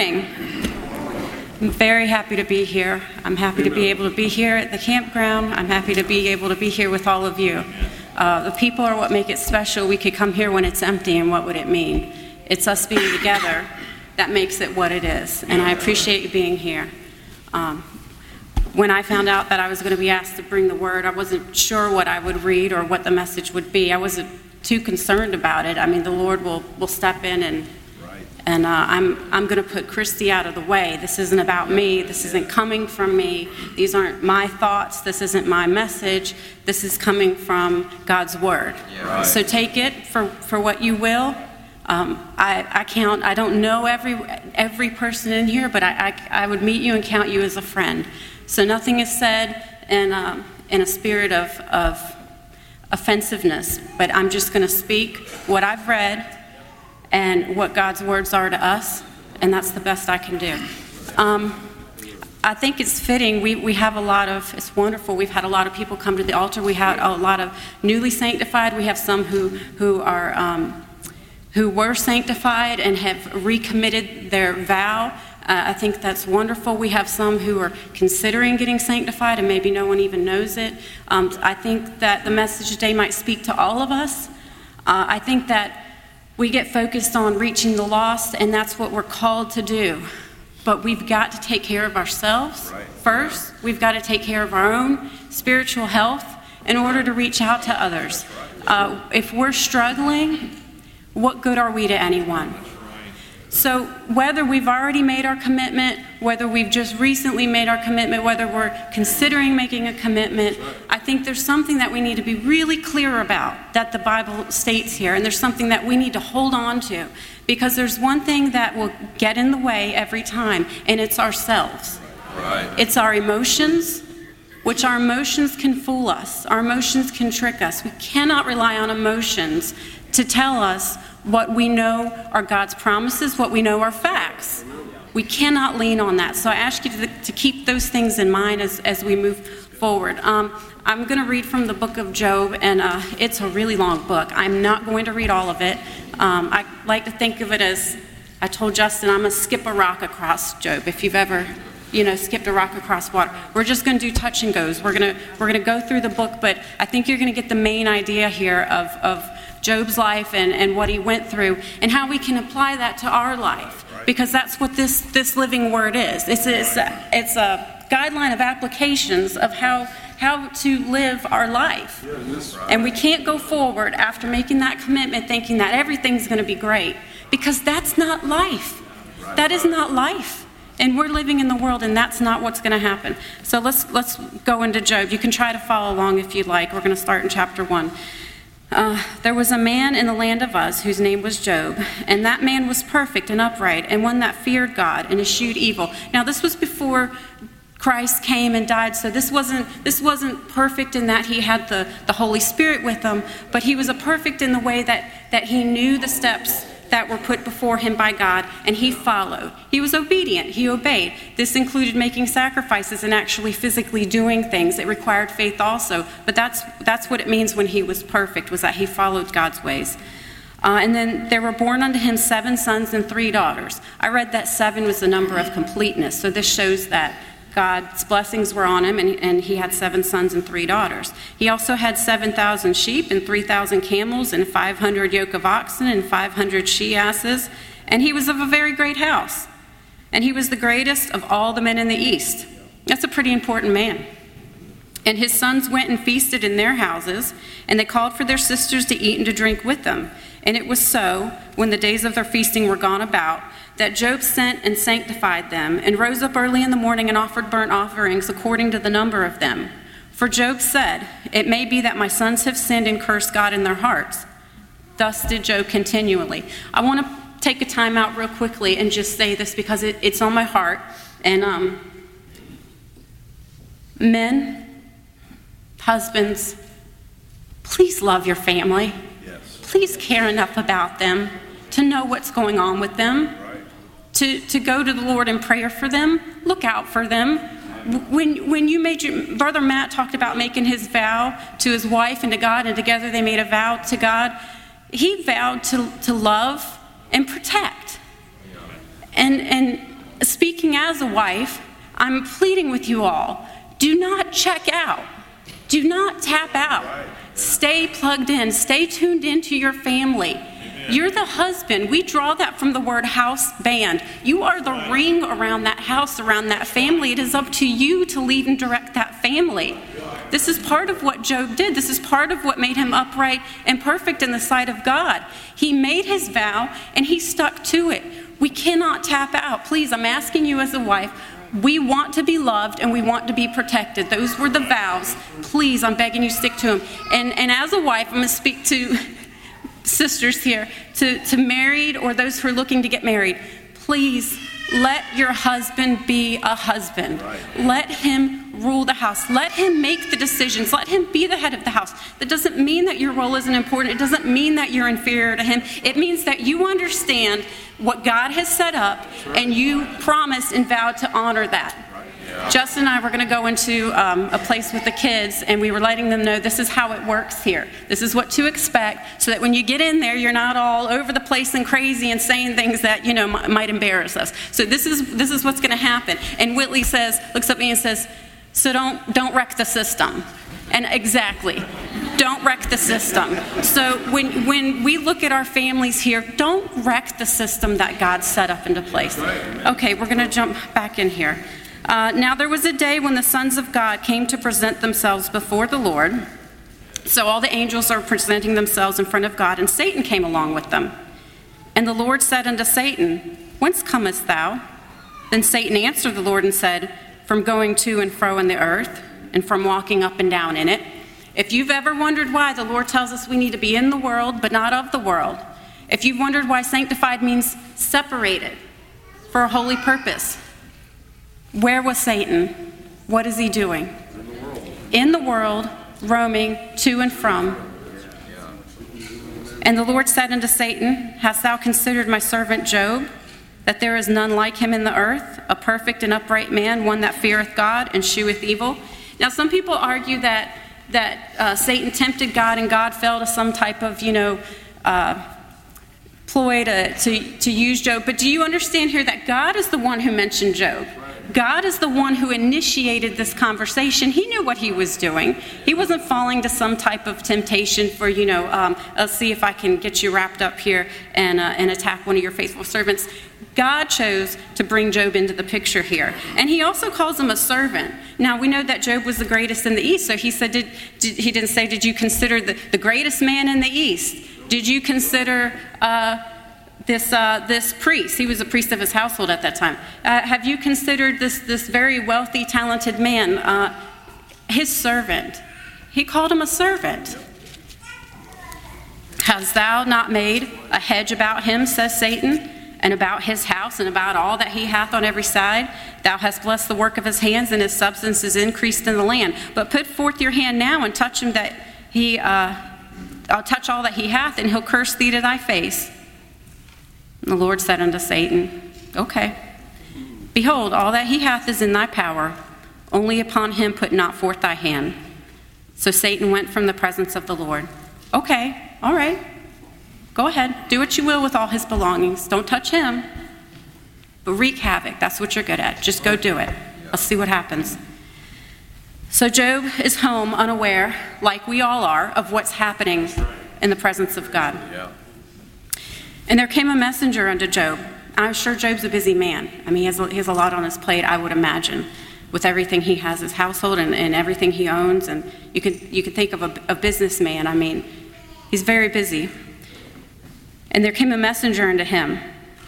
morning. I'm very happy to be here. I'm happy to be able to be here at the campground. I'm happy to be able to be here with all of you. Uh, the people are what make it special. We could come here when it's empty, and what would it mean? It's us being together that makes it what it is. And I appreciate you being here. Um, when I found out that I was going to be asked to bring the word, I wasn't sure what I would read or what the message would be. I wasn't too concerned about it. I mean, the Lord will, will step in and and uh, I'm, I'm going to put Christy out of the way. This isn't about me. This isn't coming from me. These aren't my thoughts. This isn't my message. This is coming from God's Word. Yeah, right. So take it for, for what you will. Um, I, I count, I don't know every, every person in here, but I, I, I would meet you and count you as a friend. So nothing is said in, um, in a spirit of, of offensiveness, but I'm just going to speak what I've read and what God's words are to us, and that's the best I can do. Um, I think it's fitting. We, we have a lot of, it's wonderful. We've had a lot of people come to the altar. We have a lot of newly sanctified. We have some who, who are, um, who were sanctified and have recommitted their vow. Uh, I think that's wonderful. We have some who are considering getting sanctified and maybe no one even knows it. Um, I think that the message today might speak to all of us. Uh, I think that we get focused on reaching the lost, and that's what we're called to do. But we've got to take care of ourselves right. first. We've got to take care of our own spiritual health in order to reach out to others. Uh, if we're struggling, what good are we to anyone? So, whether we've already made our commitment, whether we've just recently made our commitment, whether we're considering making a commitment, I think there's something that we need to be really clear about that the Bible states here, and there's something that we need to hold on to because there's one thing that will get in the way every time, and it's ourselves. Right. It's our emotions, which our emotions can fool us, our emotions can trick us. We cannot rely on emotions to tell us what we know are God's promises, what we know are facts. We cannot lean on that. So I ask you to, to keep those things in mind as, as we move forward. Um, I'm going to read from the book of Job, and uh, it's a really long book. I'm not going to read all of it. Um, I like to think of it as I told Justin, I'm going to skip a rock across Job. If you've ever you know, skipped a rock across water. We're just going to do touch and goes. We're going to we're going to go through the book, but I think you're going to get the main idea here of of Job's life and, and what he went through, and how we can apply that to our life. Because that's what this, this living word is. It's, it's, a, it's a guideline of applications of how, how to live our life. And we can't go forward after making that commitment thinking that everything's going to be great, because that's not life. That is not life. And we're living in the world and that's not what's going to happen. So let's let's go into job. You can try to follow along if you'd like. We're going to start in chapter 1 uh, there was a man in the land of Uz whose name was Job, and that man was perfect and upright, and one that feared God and eschewed evil. Now, this was before Christ came and died, so this wasn't this wasn't perfect in that he had the, the Holy Spirit with him, but he was a perfect in the way that that he knew the steps that were put before him by God, and he followed. He was obedient, he obeyed. This included making sacrifices and actually physically doing things. It required faith also, but that's, that's what it means when he was perfect, was that he followed God's ways. Uh, and then there were born unto him seven sons and three daughters. I read that seven was the number of completeness, so this shows that God's blessings were on him, and, and he had seven sons and three daughters. He also had 7,000 sheep and 3,000 camels and 500 yoke of oxen and 500 she asses, and he was of a very great house. And he was the greatest of all the men in the east. That's a pretty important man. And his sons went and feasted in their houses, and they called for their sisters to eat and to drink with them. And it was so, when the days of their feasting were gone about, that Job sent and sanctified them, and rose up early in the morning and offered burnt offerings according to the number of them. For Job said, It may be that my sons have sinned and cursed God in their hearts. Thus did Job continually. I want to take a time out real quickly and just say this because it, it's on my heart. And um, men, husbands, please love your family. Yes. Please care enough about them to know what's going on with them to, to go to the Lord in prayer for them, look out for them. When, when you made your, Brother Matt talked about making his vow to his wife and to God, and together they made a vow to God, he vowed to, to love and protect. And, and speaking as a wife, I'm pleading with you all do not check out, do not tap out. Stay plugged in, stay tuned into your family. You're the husband. We draw that from the word house band. You are the ring around that house, around that family. It is up to you to lead and direct that family. This is part of what Job did. This is part of what made him upright and perfect in the sight of God. He made his vow and he stuck to it. We cannot tap out. Please, I'm asking you as a wife, we want to be loved and we want to be protected. Those were the vows. Please, I'm begging you, stick to them. And, and as a wife, I'm going to speak to sisters here, to, to married or those who are looking to get married. Please let your husband be a husband. Let him rule the house. Let him make the decisions. Let him be the head of the house. That doesn't mean that your role isn't important. It doesn't mean that you're inferior to him. It means that you understand what God has set up and you promise and vow to honor that. Justin and I were going to go into um, a place with the kids, and we were letting them know this is how it works here. This is what to expect, so that when you get in there, you're not all over the place and crazy and saying things that you know m- might embarrass us. So this is this is what's going to happen. And Whitley says, looks at me and says, "So don't don't wreck the system." And exactly, don't wreck the system. So when when we look at our families here, don't wreck the system that God set up into place. Okay, we're going to jump back in here. Uh, now there was a day when the sons of God came to present themselves before the Lord. So all the angels are presenting themselves in front of God, and Satan came along with them. And the Lord said unto Satan, Whence comest thou? Then Satan answered the Lord and said, From going to and fro in the earth, and from walking up and down in it. If you've ever wondered why the Lord tells us we need to be in the world, but not of the world, if you've wondered why sanctified means separated for a holy purpose, where was Satan? What is he doing? In the world, roaming to and from. And the Lord said unto Satan, Hast thou considered my servant Job, that there is none like him in the earth, a perfect and upright man, one that feareth God and escheweth evil? Now, some people argue that, that uh, Satan tempted God and God fell to some type of, you know, uh, ploy to, to, to use Job. But do you understand here that God is the one who mentioned Job? God is the one who initiated this conversation. He knew what he was doing. He wasn't falling to some type of temptation for, you know, um, let's see if I can get you wrapped up here and, uh, and attack one of your faithful servants. God chose to bring Job into the picture here. And he also calls him a servant. Now, we know that Job was the greatest in the East, so he said, did, did he didn't say, Did you consider the, the greatest man in the East? Did you consider. Uh, this, uh, this priest, he was a priest of his household at that time. Uh, have you considered this, this very wealthy, talented man uh, his servant? He called him a servant. Hast thou not made a hedge about him, says Satan, and about his house, and about all that he hath on every side? Thou hast blessed the work of his hands, and his substance is increased in the land. But put forth your hand now and touch him that he, uh, I'll touch all that he hath, and he'll curse thee to thy face. And the Lord said unto Satan, Okay. Behold, all that he hath is in thy power, only upon him put not forth thy hand. So Satan went from the presence of the Lord. Okay, all right. Go ahead, do what you will with all his belongings. Don't touch him. But wreak havoc, that's what you're good at. Just go do it. Let's see what happens. So Job is home unaware, like we all are, of what's happening in the presence of God. Yeah. And there came a messenger unto Job. I'm sure Job's a busy man. I mean, he has, he has a lot on his plate, I would imagine, with everything he has, his household and, and everything he owns. And you can, you could think of a, a businessman. I mean, he's very busy. And there came a messenger unto him.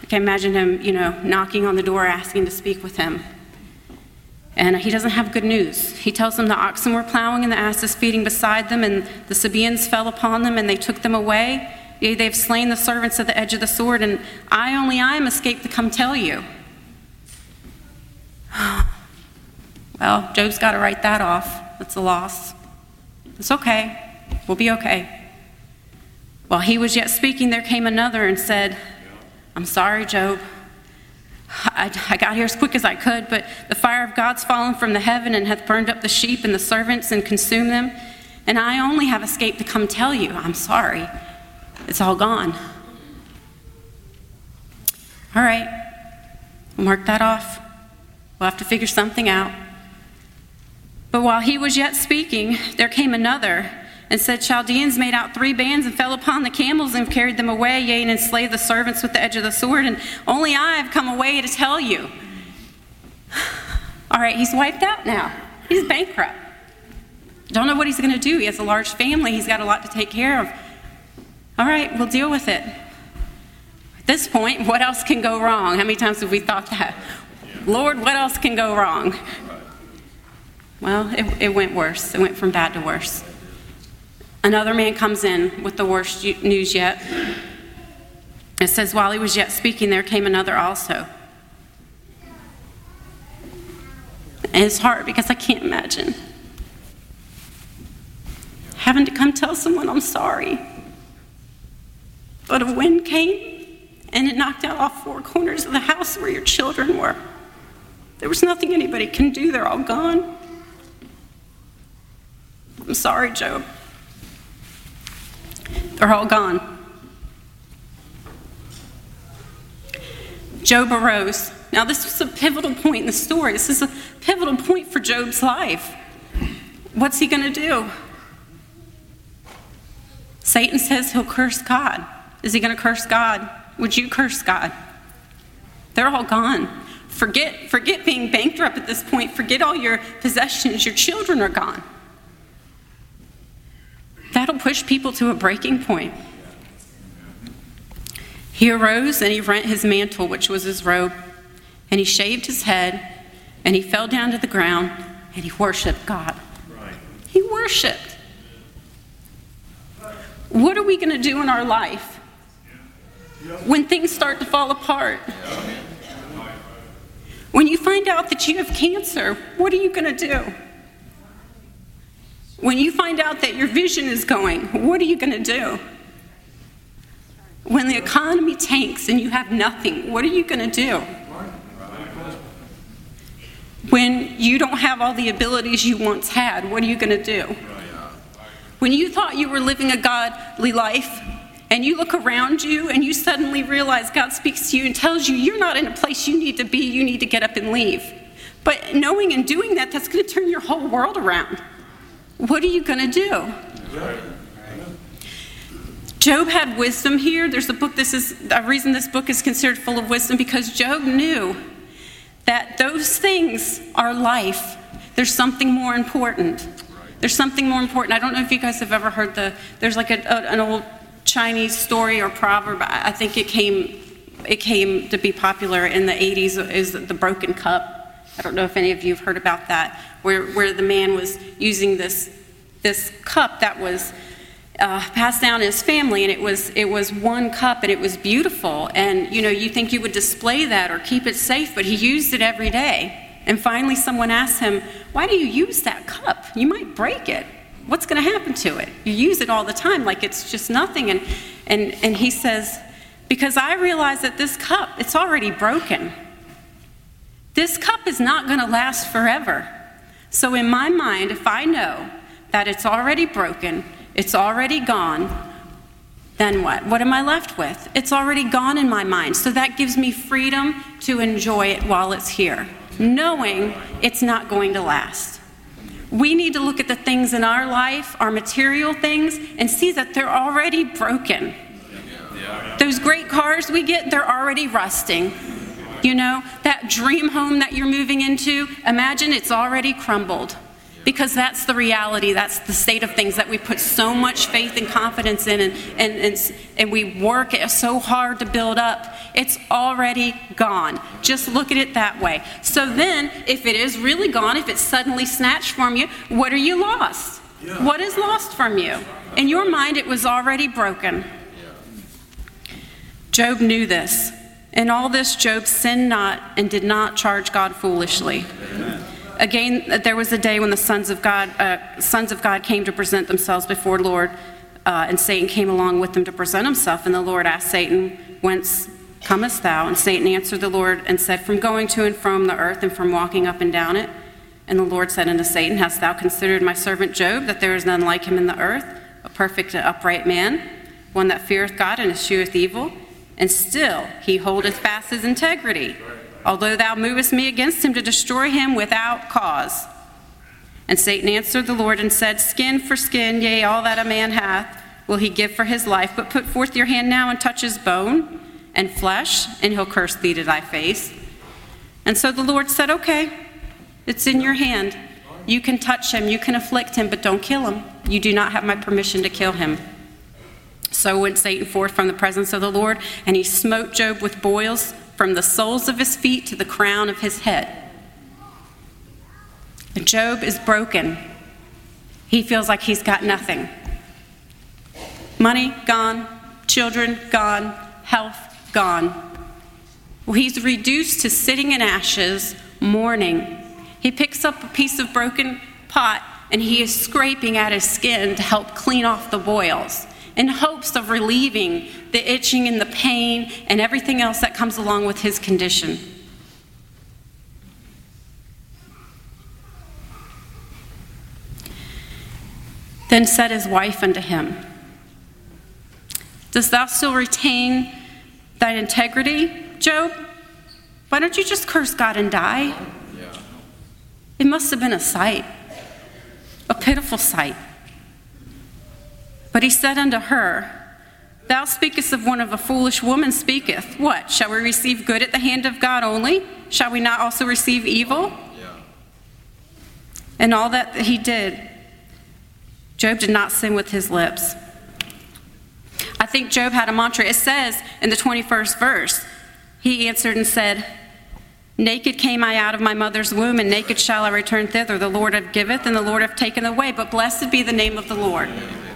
I can imagine him, you know, knocking on the door asking to speak with him. And he doesn't have good news. He tells them the oxen were plowing and the asses feeding beside them, and the Sabaeans fell upon them and they took them away. Yea, they have slain the servants at the edge of the sword, and I only I am escaped to come tell you. Well, Job's got to write that off. That's a loss. It's okay. We'll be okay. While he was yet speaking, there came another and said, I'm sorry, Job. I, I, got here as quick as I could, but the fire of God's fallen from the heaven and hath burned up the sheep and the servants and consumed them. And I only have escaped to come tell you, I'm sorry. It's all gone. All right. Mark that off. We'll have to figure something out. But while he was yet speaking, there came another and said, Chaldeans made out three bands and fell upon the camels and carried them away, yea, and enslaved the servants with the edge of the sword, and only I have come away to tell you. All right, he's wiped out now. He's bankrupt. Don't know what he's going to do. He has a large family, he's got a lot to take care of. All right, we'll deal with it. At this point, what else can go wrong? How many times have we thought that? Lord, what else can go wrong? Well, it, it went worse. It went from bad to worse. Another man comes in with the worst news yet. It says, While he was yet speaking, there came another also. And it's hard because I can't imagine having to come tell someone I'm sorry. But a wind came and it knocked out all four corners of the house where your children were. There was nothing anybody can do, they're all gone. I'm sorry, Job. They're all gone. Job arose. Now, this was a pivotal point in the story. This is a pivotal point for Job's life. What's he going to do? Satan says he'll curse God. Is he going to curse God? Would you curse God? They're all gone. Forget, forget being bankrupt at this point. Forget all your possessions. Your children are gone. That'll push people to a breaking point. He arose and he rent his mantle, which was his robe, and he shaved his head, and he fell down to the ground, and he worshiped God. He worshiped. What are we going to do in our life when things start to fall apart? When you find out that you have cancer, what are you going to do? When you find out that your vision is going, what are you going to do? When the economy tanks and you have nothing, what are you going to do? When you don't have all the abilities you once had, what are you going to do? When you thought you were living a godly life and you look around you and you suddenly realize God speaks to you and tells you you're not in a place you need to be, you need to get up and leave. But knowing and doing that, that's going to turn your whole world around. What are you going to do? Job had wisdom here. There's a book, this is a reason this book is considered full of wisdom because Job knew that those things are life. There's something more important. There's something more important. I don't know if you guys have ever heard the, there's like a, a, an old Chinese story or proverb. I think it came, it came to be popular in the 80s, is the broken cup. I don't know if any of you have heard about that, where, where the man was using this, this cup that was uh, passed down his family, and it was, it was one cup, and it was beautiful. And, you know, you think you would display that or keep it safe, but he used it every day. And finally, someone asked him, Why do you use that cup? You might break it. What's going to happen to it? You use it all the time like it's just nothing. And, and, and he says, Because I realize that this cup, it's already broken. This cup is not going to last forever. So, in my mind, if I know that it's already broken, it's already gone, then what? What am I left with? It's already gone in my mind. So, that gives me freedom to enjoy it while it's here, knowing it's not going to last. We need to look at the things in our life, our material things, and see that they're already broken. Those great cars we get, they're already rusting. You know, that dream home that you're moving into, imagine it's already crumbled. Because that's the reality, that's the state of things that we put so much faith and confidence in, and, and, and, and we work so hard to build up. It's already gone. Just look at it that way. So then, if it is really gone, if it's suddenly snatched from you, what are you lost? What is lost from you? In your mind, it was already broken. Job knew this. In all this, Job sinned not and did not charge God foolishly. Again, there was a day when the sons of God, uh, sons of God came to present themselves before the Lord, uh, and Satan came along with them to present himself. And the Lord asked Satan, Whence comest thou? And Satan answered the Lord and said, From going to and from the earth and from walking up and down it. And the Lord said unto Satan, Hast thou considered my servant Job, that there is none like him in the earth, a perfect and upright man, one that feareth God and escheweth evil? and still he holdeth fast his integrity. although thou movest me against him to destroy him without cause. And Satan answered the Lord and said, Skin for skin, yea, all that a man hath, will he give for his life. But put forth your hand now and touch his bone and flesh, and he'll curse thee to thy face. And so the Lord said, Okay, it's in your hand. You can touch him, you can afflict him, but don't kill him. You do not have my permission to kill him. So went Satan forth from the presence of the Lord, and he smote Job with boils from the soles of his feet to the crown of his head. Job is broken. He feels like he's got nothing. Money gone, children gone, health gone. Well, he's reduced to sitting in ashes, mourning. He picks up a piece of broken pot and he is scraping at his skin to help clean off the boils in hopes of relieving the itching and the pain and everything else that comes along with his condition. Then said his wife unto him, Dost thou still retain thine integrity, Job? Why don't you just curse God and die? It must have been a sight, a pitiful sight. But he said unto her, Thou speakest of one of a foolish woman speaketh. What? Shall we receive good at the hand of God only? Shall we not also receive evil? Yeah. And all that he did, Job did not sin with his lips. I think Job had a mantra. It says in the 21st verse, he answered and said, Naked came I out of my mother's womb, and naked shall I return thither. The Lord have giveth, and the Lord have taken away. But blessed be the name of the Lord.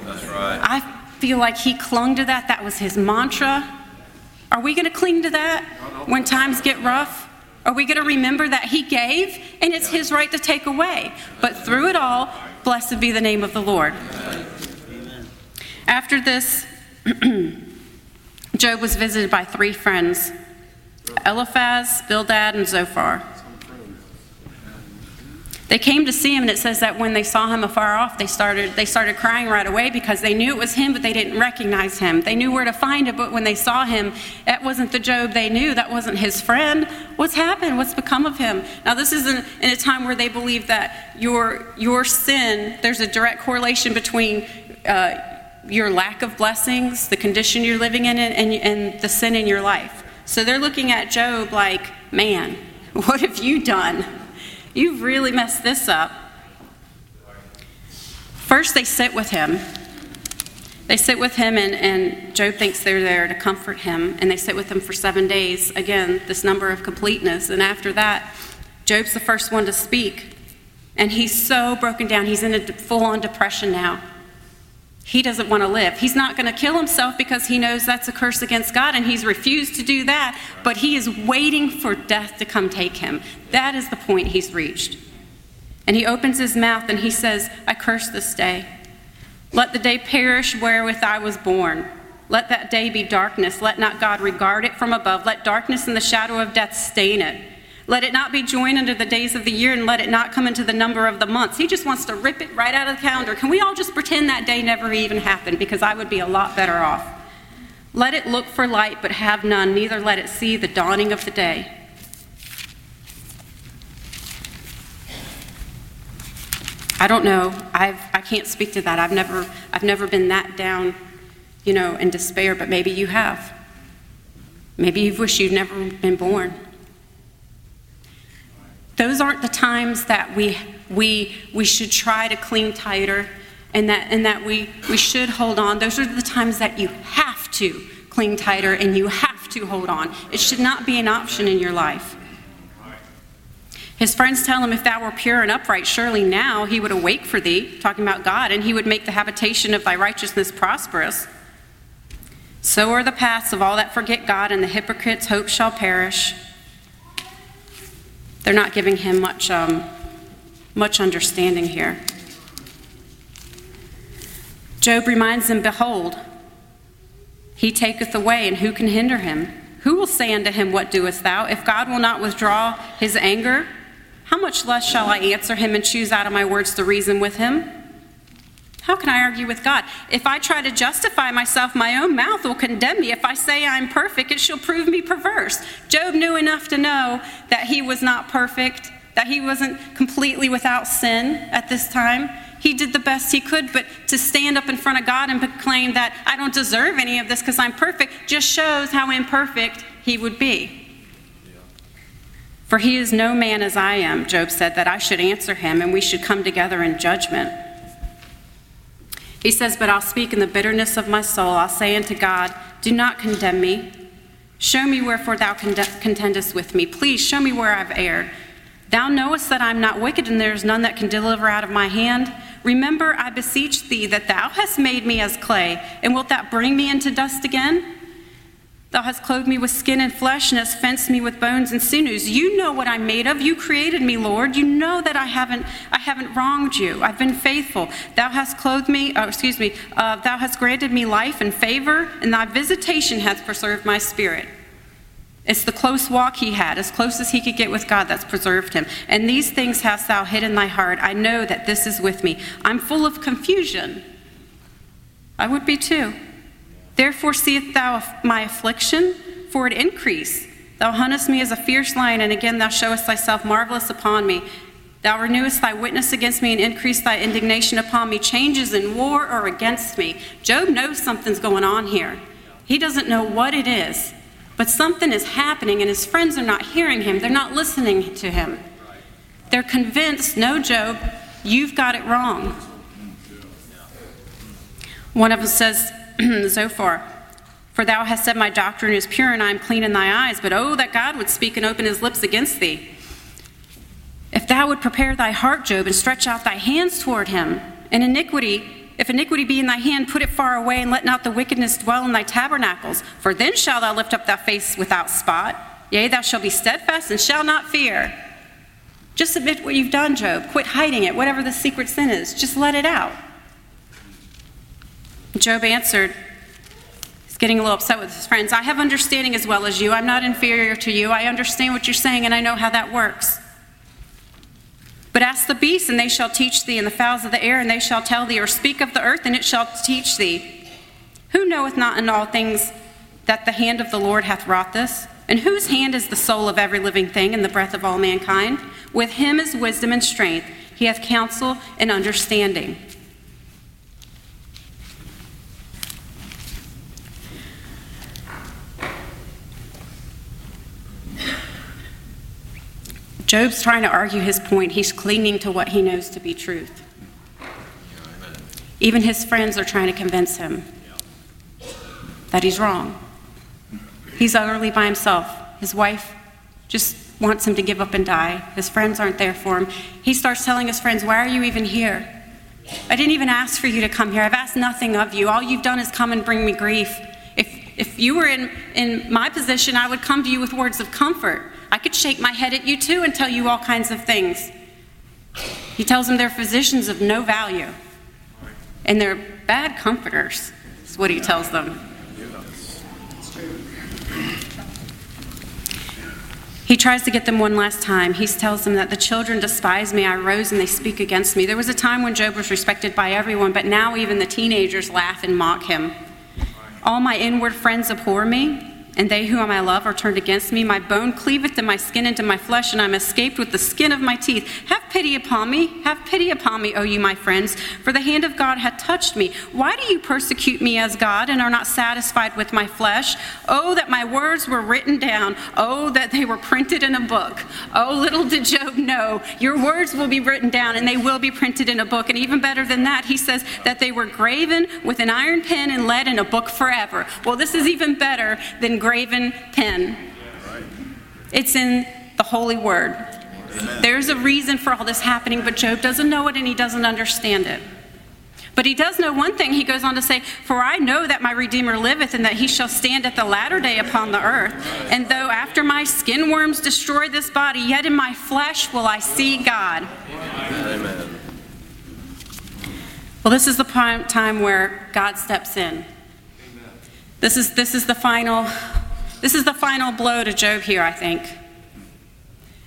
That's right. I feel like he clung to that. That was his mantra. Are we going to cling to that when times get rough? Are we going to remember that he gave, and it's his right to take away? But through it all, blessed be the name of the Lord. After this, Job was visited by three friends Eliphaz, Bildad, and Zophar. They came to see him, and it says that when they saw him afar off, they started, they started crying right away because they knew it was him, but they didn't recognize him. They knew where to find him, but when they saw him, that wasn't the Job they knew. That wasn't his friend. What's happened? What's become of him? Now, this is in, in a time where they believe that your, your sin, there's a direct correlation between uh, your lack of blessings, the condition you're living in, and, and the sin in your life. So they're looking at Job like, man, what have you done? You've really messed this up. First, they sit with him. They sit with him, and, and Job thinks they're there to comfort him. And they sit with him for seven days. Again, this number of completeness. And after that, Job's the first one to speak. And he's so broken down. He's in a full on depression now. He doesn't want to live. He's not going to kill himself because he knows that's a curse against God and he's refused to do that, but he is waiting for death to come take him. That is the point he's reached. And he opens his mouth and he says, I curse this day. Let the day perish wherewith I was born. Let that day be darkness. Let not God regard it from above. Let darkness and the shadow of death stain it. Let it not be joined unto the days of the year, and let it not come into the number of the months. He just wants to rip it right out of the calendar. Can we all just pretend that day never even happened? Because I would be a lot better off. Let it look for light, but have none, neither let it see the dawning of the day. I don't know. I've, I can't speak to that. I've never, I've never been that down, you know, in despair, but maybe you have. Maybe you've wished you'd never been born. Those aren't the times that we, we, we should try to cling tighter and that, and that we, we should hold on. Those are the times that you have to cling tighter and you have to hold on. It should not be an option in your life. His friends tell him, If thou were pure and upright, surely now he would awake for thee, talking about God, and he would make the habitation of thy righteousness prosperous. So are the paths of all that forget God, and the hypocrite's hope shall perish. They're not giving him much, um, much understanding here. Job reminds them Behold, he taketh away, and who can hinder him? Who will say unto him, What doest thou? If God will not withdraw his anger, how much less shall I answer him and choose out of my words to reason with him? How can I argue with God? If I try to justify myself, my own mouth will condemn me. If I say I'm perfect, it shall prove me perverse. Job knew enough to know that he was not perfect, that he wasn't completely without sin at this time. He did the best he could, but to stand up in front of God and proclaim that I don't deserve any of this because I'm perfect just shows how imperfect he would be. For he is no man as I am, Job said, that I should answer him and we should come together in judgment. He says, But I'll speak in the bitterness of my soul. I'll say unto God, Do not condemn me. Show me wherefore thou contendest with me. Please show me where I've erred. Thou knowest that I'm not wicked, and there is none that can deliver out of my hand. Remember, I beseech thee, that thou hast made me as clay, and wilt thou bring me into dust again? Thou hast clothed me with skin and flesh, and hast fenced me with bones and sinews. You know what I'm made of. You created me, Lord. You know that I haven't, I haven't wronged you. I've been faithful. Thou hast clothed me, oh, excuse me, uh, thou hast granted me life and favor, and thy visitation hath preserved my spirit. It's the close walk he had, as close as he could get with God, that's preserved him. And these things hast thou hid in thy heart. I know that this is with me. I'm full of confusion. I would be too. Therefore seest thou my affliction, for it increase. Thou huntest me as a fierce lion, and again thou showest thyself marvelous upon me. Thou renewest thy witness against me and increase thy indignation upon me. Changes in war or against me. Job knows something's going on here. He doesn't know what it is, but something is happening, and his friends are not hearing him. They're not listening to him. They're convinced, no, Job, you've got it wrong. One of them says, Zophar, for thou hast said, My doctrine is pure, and I am clean in thy eyes. But oh, that God would speak and open his lips against thee. If thou would prepare thy heart, Job, and stretch out thy hands toward him, and iniquity, if iniquity be in thy hand, put it far away, and let not the wickedness dwell in thy tabernacles. For then shalt thou lift up thy face without spot. Yea, thou shalt be steadfast and shalt not fear. Just admit what you've done, Job. Quit hiding it, whatever the secret sin is. Just let it out. Job answered, he's getting a little upset with his friends. I have understanding as well as you. I'm not inferior to you. I understand what you're saying, and I know how that works. But ask the beasts, and they shall teach thee, and the fowls of the air, and they shall tell thee, or speak of the earth, and it shall teach thee. Who knoweth not in all things that the hand of the Lord hath wrought this? And whose hand is the soul of every living thing, and the breath of all mankind? With him is wisdom and strength. He hath counsel and understanding. Job's trying to argue his point. He's clinging to what he knows to be truth. Even his friends are trying to convince him that he's wrong. He's utterly by himself. His wife just wants him to give up and die. His friends aren't there for him. He starts telling his friends, Why are you even here? I didn't even ask for you to come here. I've asked nothing of you. All you've done is come and bring me grief. If, if you were in, in my position, I would come to you with words of comfort. I could shake my head at you too and tell you all kinds of things. He tells them they're physicians of no value, and they're bad comforters, is what he tells them. He tries to get them one last time. He tells them that the children despise me. I rose and they speak against me. There was a time when Job was respected by everyone, but now even the teenagers laugh and mock him. All my inward friends abhor me and they whom I love are turned against me. My bone cleaveth to my skin and to my flesh, and I am escaped with the skin of my teeth. Have pity upon me, have pity upon me, O you my friends, for the hand of God hath touched me. Why do you persecute me as God and are not satisfied with my flesh? Oh, that my words were written down. Oh, that they were printed in a book. Oh, little did Job know, your words will be written down and they will be printed in a book. And even better than that, he says that they were graven with an iron pen and lead in a book forever. Well, this is even better than graven pen. It's in the Holy Word. There's a reason for all this happening, but Job doesn't know it and he doesn't understand it. But he does know one thing. He goes on to say, For I know that my Redeemer liveth, and that he shall stand at the latter day upon the earth. And though after my skin worms destroy this body, yet in my flesh will I see God. Amen. Well, this is the time where God steps in. This is, this is the final this is the final blow to Job here, I think.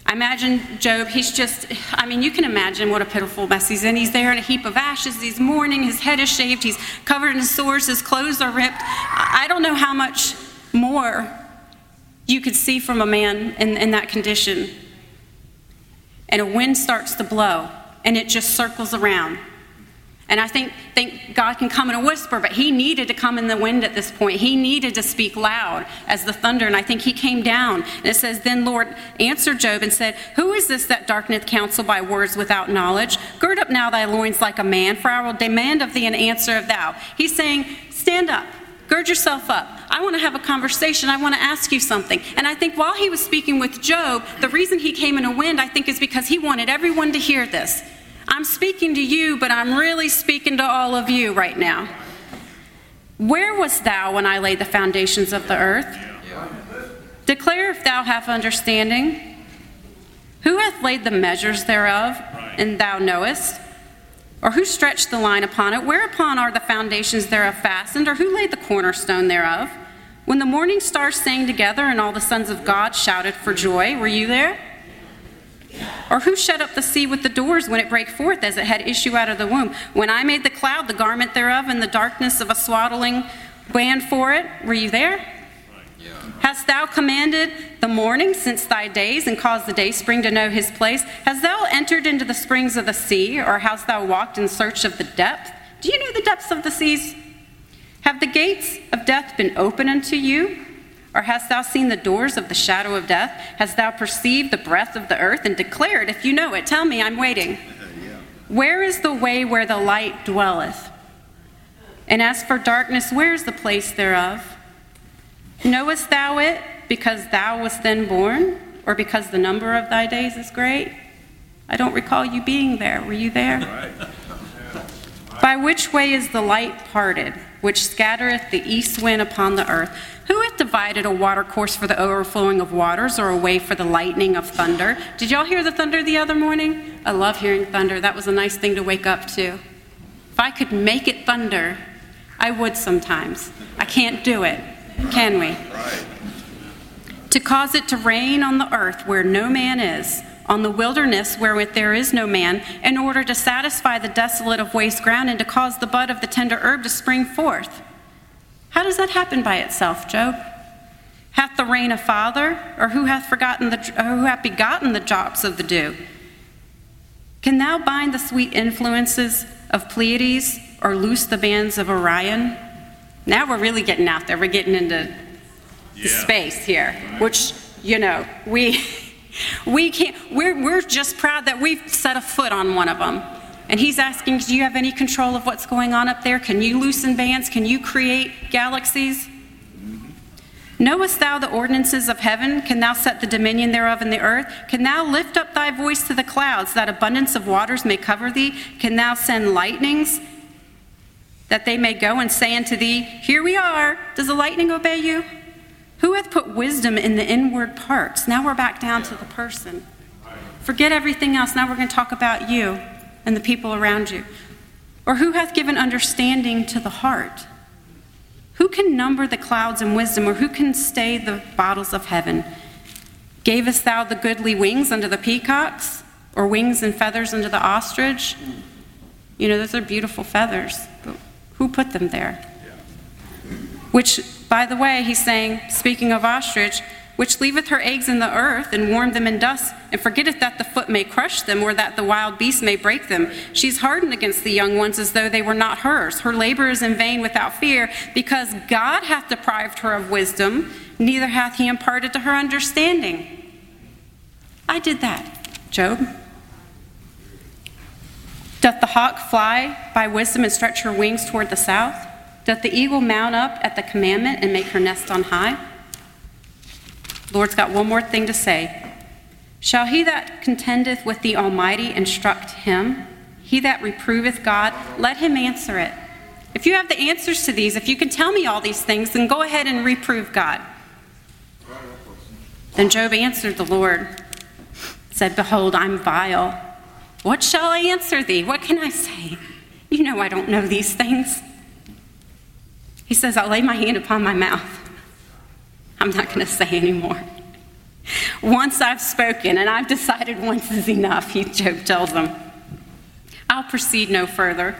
I imagine Job, he's just, I mean, you can imagine what a pitiful mess he's in. He's there in a heap of ashes, he's mourning, his head is shaved, he's covered in sores, his clothes are ripped. I don't know how much more you could see from a man in, in that condition. And a wind starts to blow, and it just circles around. And I think, think God can come in a whisper, but he needed to come in the wind at this point. He needed to speak loud as the thunder. And I think he came down. And it says, Then Lord answered Job and said, Who is this that darkeneth counsel by words without knowledge? Gird up now thy loins like a man, for I will demand of thee an answer of thou. He's saying, Stand up. Gird yourself up. I want to have a conversation. I want to ask you something. And I think while he was speaking with Job, the reason he came in a wind, I think, is because he wanted everyone to hear this. I'm speaking to you, but I'm really speaking to all of you right now. Where wast thou when I laid the foundations of the earth? Declare if thou have understanding. Who hath laid the measures thereof, and thou knowest? Or who stretched the line upon it? Whereupon are the foundations thereof fastened? Or who laid the cornerstone thereof? When the morning stars sang together and all the sons of God shouted for joy, were you there? Or who shut up the sea with the doors when it brake forth as it had issue out of the womb? When I made the cloud the garment thereof, and the darkness of a swaddling band for it, were you there? Yeah. Hast thou commanded the morning since thy days, and caused the day spring to know his place? Hast thou entered into the springs of the sea, or hast thou walked in search of the depth? Do you know the depths of the seas? Have the gates of death been open unto you? Or hast thou seen the doors of the shadow of death? Hast thou perceived the breath of the earth and declared, if you know it, tell me, I'm waiting. Where is the way where the light dwelleth? And as for darkness, where is the place thereof? Knowest thou it because thou wast then born, or because the number of thy days is great? I don't recall you being there. Were you there? By which way is the light parted, which scattereth the east wind upon the earth? Who hath divided a watercourse for the overflowing of waters, or a way for the lightning of thunder? Did y'all hear the thunder the other morning? I love hearing thunder. That was a nice thing to wake up to. If I could make it thunder, I would sometimes. I can't do it, can we? Right. To cause it to rain on the earth where no man is, on the wilderness wherewith there is no man, in order to satisfy the desolate of waste ground and to cause the bud of the tender herb to spring forth. How does that happen by itself, Job? Hath the rain a father, or who hath forgotten the, who hath begotten the drops of the dew? Can thou bind the sweet influences of Pleiades, or loose the bands of Orion? Now we're really getting out there. We're getting into yeah. space here, which you know we we can't. We're we're just proud that we've set a foot on one of them. And he's asking, Do you have any control of what's going on up there? Can you loosen bands? Can you create galaxies? Knowest thou the ordinances of heaven? Can thou set the dominion thereof in the earth? Can thou lift up thy voice to the clouds, that abundance of waters may cover thee? Can thou send lightnings, that they may go and say unto thee, Here we are. Does the lightning obey you? Who hath put wisdom in the inward parts? Now we're back down to the person. Forget everything else. Now we're going to talk about you and the people around you? Or who hath given understanding to the heart? Who can number the clouds in wisdom, or who can stay the bottles of heaven? Gavest thou the goodly wings unto the peacocks, or wings and feathers unto the ostrich? You know, those are beautiful feathers, but who put them there? Which, by the way, he's saying, speaking of ostrich, which leaveth her eggs in the earth and warmed them in dust, and forgetteth that the foot may crush them, or that the wild beast may break them. She's hardened against the young ones as though they were not hers. Her labor is in vain without fear, because God hath deprived her of wisdom, neither hath he imparted to her understanding. I did that, Job. Doth the hawk fly by wisdom and stretch her wings toward the south? Doth the eagle mount up at the commandment and make her nest on high? Lord's got one more thing to say. Shall he that contendeth with the Almighty instruct him? He that reproveth God, let him answer it. If you have the answers to these, if you can tell me all these things, then go ahead and reprove God. Then Job answered the Lord, said, Behold, I'm vile. What shall I answer thee? What can I say? You know I don't know these things. He says, I'll lay my hand upon my mouth. I'm not going to say anymore. Once I've spoken, and I've decided once is enough, he, Job tells them. I'll proceed no further.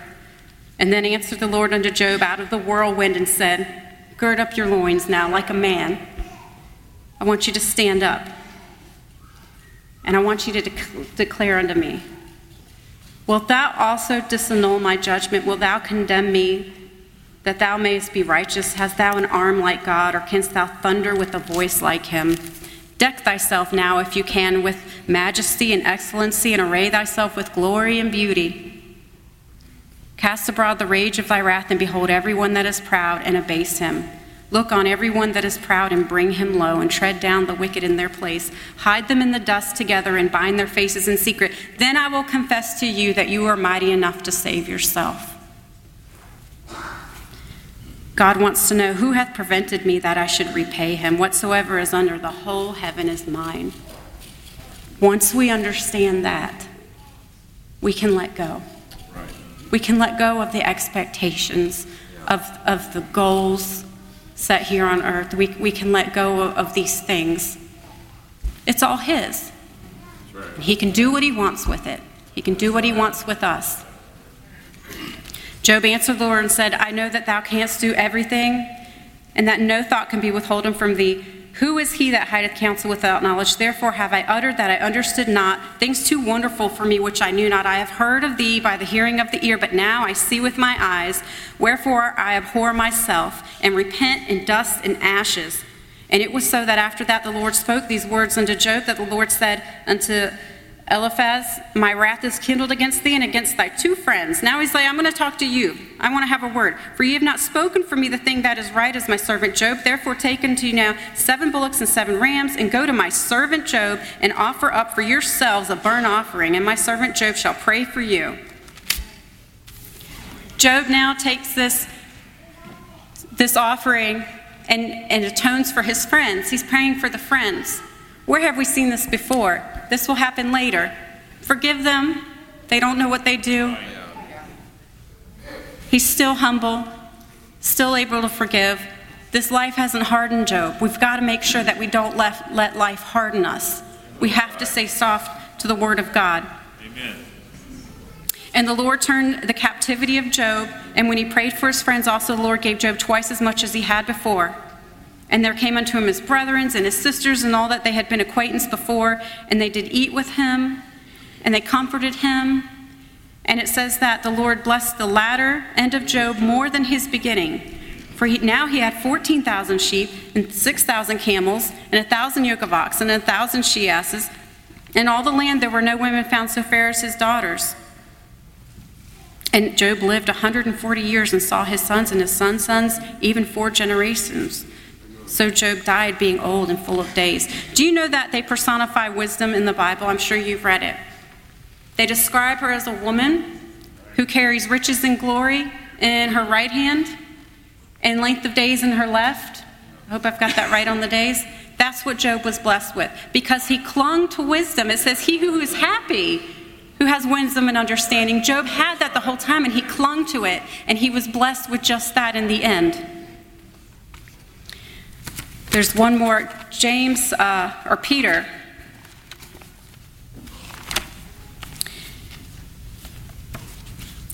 And then answered the Lord unto Job out of the whirlwind and said, Gird up your loins now like a man. I want you to stand up. And I want you to declare unto me, Wilt thou also disannul my judgment? Wilt thou condemn me that thou mayest be righteous? Hast thou an arm like God, or canst thou thunder with a voice like him? Deck thyself now, if you can, with majesty and excellency, and array thyself with glory and beauty. Cast abroad the rage of thy wrath, and behold everyone that is proud, and abase him. Look on everyone that is proud and bring him low, and tread down the wicked in their place. Hide them in the dust together and bind their faces in secret. Then I will confess to you that you are mighty enough to save yourself. God wants to know who hath prevented me that I should repay him. Whatsoever is under the whole heaven is mine. Once we understand that, we can let go. We can let go of the expectations, of, of the goals set here on earth. We, we can let go of, of these things. It's all His. Right. He can do what He wants with it, He can do what He wants with us. Job answered the Lord and said, I know that thou canst do everything, and that no thought can be withholden from thee. Who is he that hideth counsel without knowledge? Therefore have I uttered that I understood not, things too wonderful for me which I knew not. I have heard of thee by the hearing of the ear, but now I see with my eyes. Wherefore I abhor myself, and repent in dust and ashes. And it was so that after that the Lord spoke these words unto Job, that the Lord said unto Eliphaz, my wrath is kindled against thee and against thy two friends. Now he's like, I'm going to talk to you. I want to have a word. For ye have not spoken for me the thing that is right as my servant Job. Therefore take unto you now seven bullocks and seven rams, and go to my servant Job, and offer up for yourselves a burnt offering, and my servant Job shall pray for you. Job now takes this, this offering and, and atones for his friends. He's praying for the friends. Where have we seen this before? This will happen later. Forgive them. They don't know what they do. He's still humble, still able to forgive. This life hasn't hardened Job. We've got to make sure that we don't let, let life harden us. We have to stay soft to the Word of God. Amen. And the Lord turned the captivity of Job, and when he prayed for his friends, also the Lord gave Job twice as much as he had before. And there came unto him his brethren and his sisters and all that they had been acquaintance before, and they did eat with him, and they comforted him. And it says that the Lord blessed the latter end of Job more than his beginning. For he, now he had 14,000 sheep, and 6,000 camels, and a thousand yoke of oxen, and a thousand she asses. In all the land there were no women found so fair as his daughters. And Job lived a 140 years and saw his sons and his sons' sons, even four generations. So Job died being old and full of days. Do you know that they personify wisdom in the Bible? I'm sure you've read it. They describe her as a woman who carries riches and glory in her right hand and length of days in her left. I hope I've got that right on the days. That's what Job was blessed with because he clung to wisdom. It says, He who is happy, who has wisdom and understanding. Job had that the whole time and he clung to it, and he was blessed with just that in the end. There's one more, James uh, or Peter.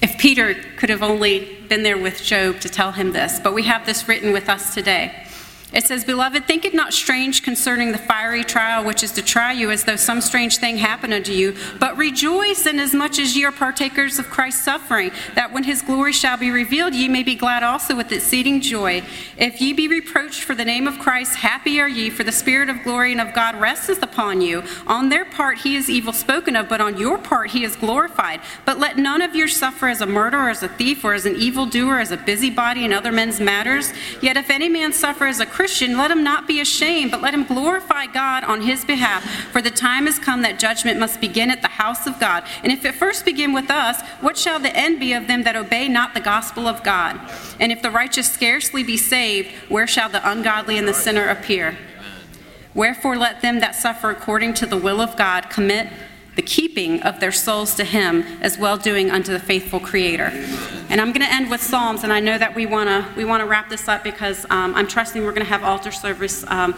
If Peter could have only been there with Job to tell him this, but we have this written with us today. It says, Beloved, think it not strange concerning the fiery trial which is to try you as though some strange thing happened unto you, but rejoice inasmuch as ye are partakers of Christ's suffering, that when his glory shall be revealed, ye may be glad also with exceeding joy. If ye be reproached for the name of Christ, happy are ye, for the Spirit of glory and of God resteth upon you. On their part he is evil spoken of, but on your part he is glorified. But let none of you suffer as a murderer, as a thief, or as an evildoer, as a busybody in other men's matters. Yet if any man suffer as a Christian, let him not be ashamed, but let him glorify God on his behalf. For the time has come that judgment must begin at the house of God. And if it first begin with us, what shall the end be of them that obey not the gospel of God? And if the righteous scarcely be saved, where shall the ungodly and the sinner appear? Wherefore, let them that suffer according to the will of God commit the keeping of their souls to Him as well doing unto the faithful Creator. And I'm going to end with Psalms, and I know that we want to we want to wrap this up because um, I'm trusting we're going to have altar service. Um,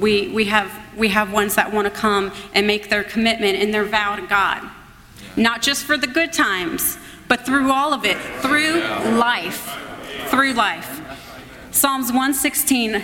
we we have we have ones that want to come and make their commitment and their vow to God. Not just for the good times, but through all of it, through life. Through life. Psalms 116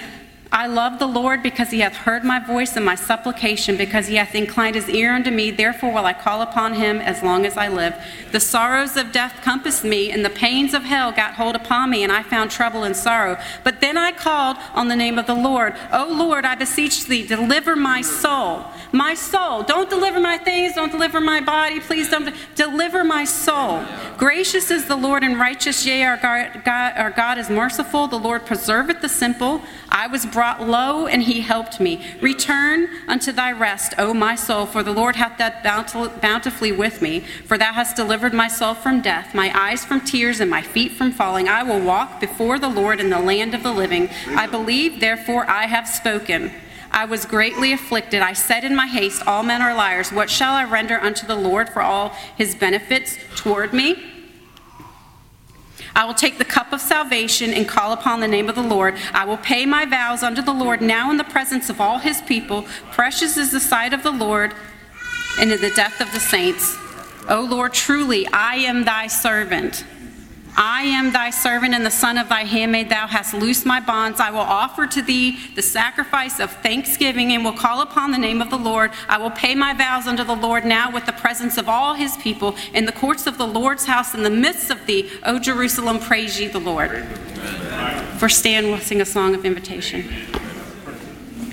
I love the Lord because he hath heard my voice and my supplication, because he hath inclined his ear unto me. Therefore will I call upon him as long as I live. The sorrows of death compassed me, and the pains of hell got hold upon me, and I found trouble and sorrow. But then I called on the name of the Lord. O Lord, I beseech thee, deliver my soul. My soul. Don't deliver my things, don't deliver my body. Please don't deliver my soul. Gracious is the Lord and righteous, yea, our God, our God is merciful. The Lord preserveth the simple. I was brought low, and he helped me. Return unto thy rest, O my soul, for the Lord hath dealt bountifully with me. For thou hast delivered my soul from death, my eyes from tears, and my feet from falling. I will walk before the Lord in the land of the living. I believe, therefore I have spoken. I was greatly afflicted. I said in my haste, All men are liars. What shall I render unto the Lord for all his benefits toward me? I will take the cup of salvation and call upon the name of the Lord. I will pay my vows unto the Lord now in the presence of all his people. Precious is the sight of the Lord and in the death of the saints. O Lord, truly I am thy servant. I am thy servant and the son of thy handmaid. Thou hast loosed my bonds. I will offer to thee the sacrifice of thanksgiving and will call upon the name of the Lord. I will pay my vows unto the Lord now with the presence of all his people in the courts of the Lord's house in the midst of thee. O Jerusalem, praise ye the Lord. For stand, we'll sing a song of invitation.